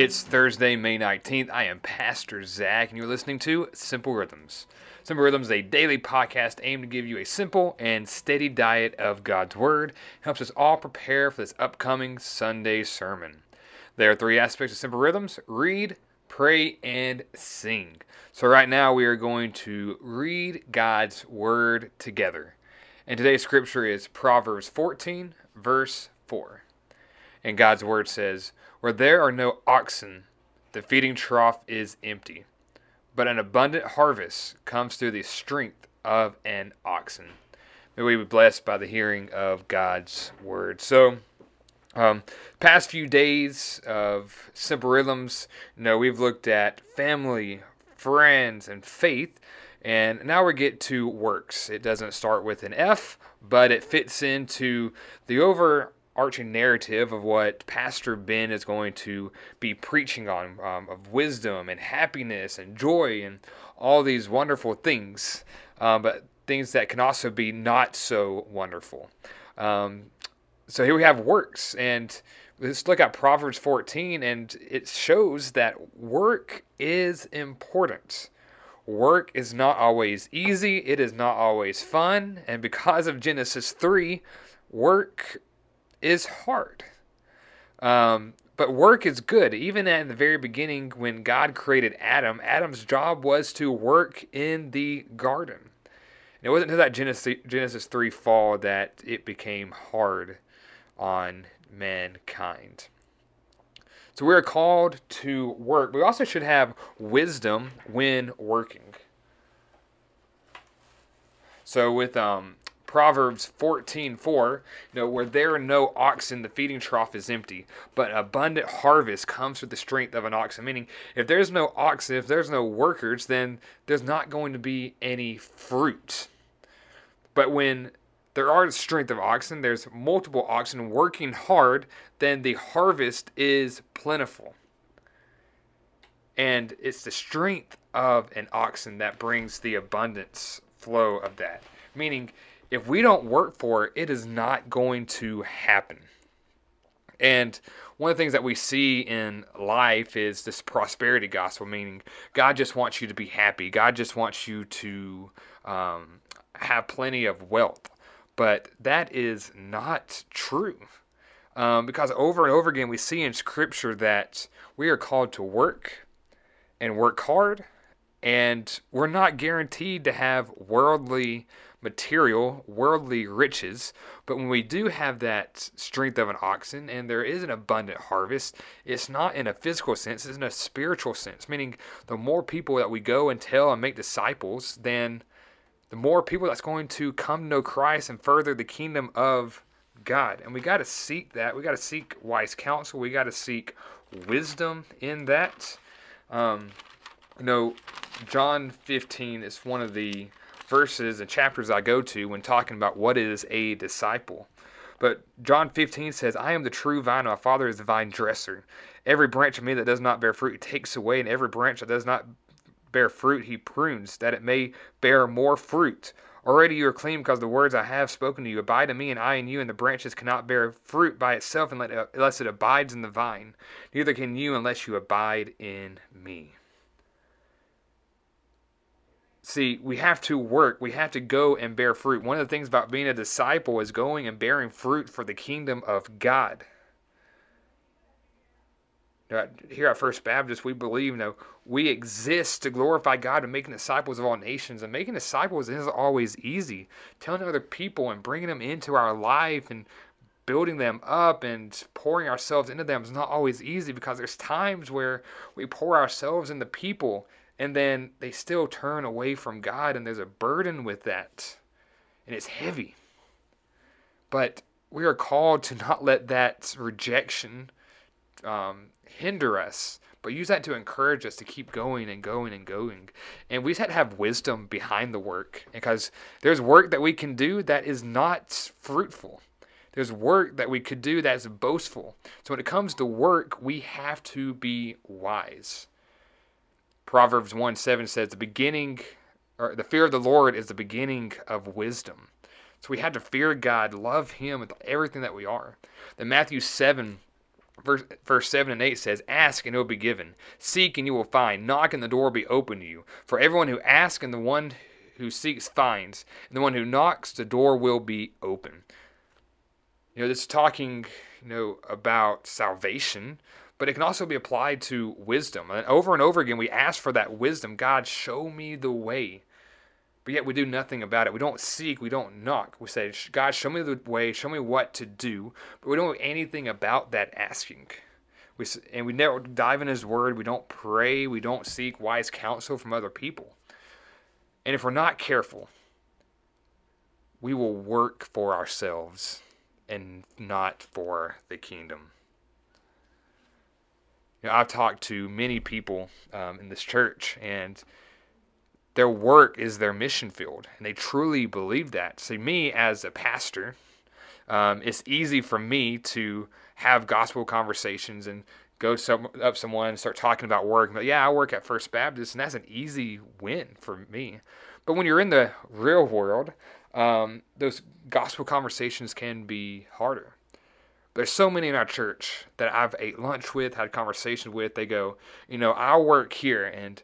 It's Thursday, May 19th. I am Pastor Zach, and you're listening to Simple Rhythms. Simple Rhythms is a daily podcast aimed to give you a simple and steady diet of God's Word. It helps us all prepare for this upcoming Sunday sermon. There are three aspects of Simple Rhythms read, pray, and sing. So, right now, we are going to read God's Word together. And today's scripture is Proverbs 14, verse 4. And God's Word says, Where there are no oxen, the feeding trough is empty, but an abundant harvest comes through the strength of an oxen. May we be blessed by the hearing of God's Word. So, um, past few days of simple rhythms, you know, we've looked at family, friends, and faith, and now we get to works. It doesn't start with an F, but it fits into the overarching narrative of what Pastor Ben is going to be preaching on um, of wisdom and happiness and joy and all these wonderful things, uh, but things that can also be not so wonderful. Um, so here we have works, and let's look at Proverbs 14, and it shows that work is important. Work is not always easy, it is not always fun, and because of Genesis 3, work is hard. Um, but work is good. Even at the very beginning, when God created Adam, Adam's job was to work in the garden. And it wasn't until that Genesis, Genesis 3 fall that it became hard on mankind. So we are called to work. We also should have wisdom when working. So with um, Proverbs 14:4, you know, where there are no oxen, the feeding trough is empty, but abundant harvest comes with the strength of an oxen. Meaning, if there's no oxen, if there's no workers, then there's not going to be any fruit. But when there are the strength of oxen, there's multiple oxen working hard, then the harvest is plentiful. And it's the strength of an oxen that brings the abundance flow of that. Meaning, if we don't work for it, it is not going to happen. And one of the things that we see in life is this prosperity gospel, meaning God just wants you to be happy. God just wants you to um, have plenty of wealth. But that is not true. Um, because over and over again, we see in Scripture that we are called to work and work hard, and we're not guaranteed to have worldly material, worldly riches. But when we do have that strength of an oxen and there is an abundant harvest, it's not in a physical sense, it's in a spiritual sense. Meaning, the more people that we go and tell and make disciples, then the more people that's going to come to know Christ and further the kingdom of God. And we got to seek that. We got to seek wise counsel. We got to seek wisdom in that. Um, you know, John 15 is one of the verses and chapters I go to when talking about what is a disciple. But John 15 says, I am the true vine, my Father is the vine dresser. Every branch of me that does not bear fruit, he takes away, and every branch that does not bear fruit, he prunes, that it may bear more fruit. Already you are clean because the words I have spoken to you abide in me, and I in you, and the branches cannot bear fruit by itself unless it abides in the vine. Neither can you unless you abide in me. See, we have to work. We have to go and bear fruit. One of the things about being a disciple is going and bearing fruit for the kingdom of God. Here at First Baptist, we believe you know, we exist to glorify God and making disciples of all nations. And making disciples isn't always easy. Telling other people and bringing them into our life and building them up and pouring ourselves into them is not always easy because there's times where we pour ourselves into people and then they still turn away from God, and there's a burden with that, and it's heavy. But we are called to not let that rejection um, hinder us, but use that to encourage us to keep going and going and going. And we just have to have wisdom behind the work because there's work that we can do that is not fruitful. There's work that we could do that is boastful. So when it comes to work, we have to be wise. Proverbs 1 7 says, The beginning, or the fear of the Lord is the beginning of wisdom. So we had to fear God, love Him with everything that we are. Then Matthew 7 Verse, verse 7 and 8 says, Ask and it will be given. Seek and you will find. Knock and the door will be open to you. For everyone who asks and the one who seeks finds. And the one who knocks, the door will be open. You know, this is talking, you know, about salvation, but it can also be applied to wisdom. And over and over again, we ask for that wisdom. God, show me the way. But yet we do nothing about it. We don't seek, we don't knock. We say, God, show me the way, show me what to do. But we don't do anything about that asking. We, and we never dive in His Word. We don't pray. We don't seek wise counsel from other people. And if we're not careful, we will work for ourselves and not for the kingdom. You know, I've talked to many people um, in this church, and their work is their mission field, and they truly believe that. See, me as a pastor, um, it's easy for me to have gospel conversations and go some, up someone and start talking about work. But yeah, I work at First Baptist, and that's an easy win for me. But when you're in the real world, um, those gospel conversations can be harder. There's so many in our church that I've ate lunch with, had conversations with. They go, you know, I work here, and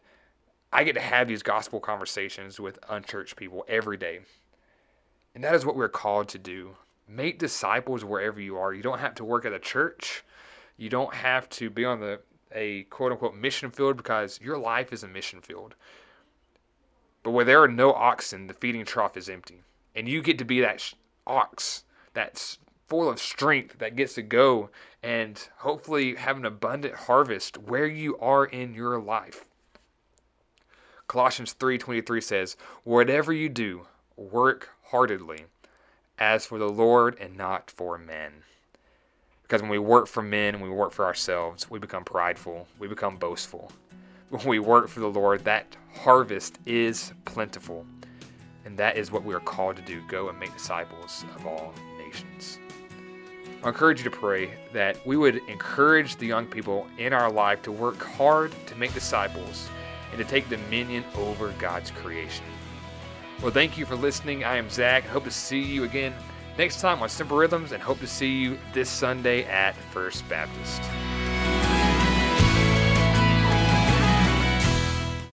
I get to have these gospel conversations with unchurched people every day. And that is what we're called to do. Make disciples wherever you are. You don't have to work at a church. You don't have to be on the a quote unquote mission field because your life is a mission field. But where there are no oxen, the feeding trough is empty. And you get to be that ox that's full of strength that gets to go and hopefully have an abundant harvest where you are in your life. Colossians 3:23 says, "Whatever you do, work heartedly, as for the Lord and not for men." Because when we work for men and we work for ourselves, we become prideful, we become boastful. When we work for the Lord, that harvest is plentiful. And that is what we are called to do go and make disciples of all nations. I encourage you to pray that we would encourage the young people in our life to work hard to make disciples and to take dominion over God's creation. Well, thank you for listening. I am Zach. Hope to see you again next time on Simple Rhythms and hope to see you this Sunday at First Baptist.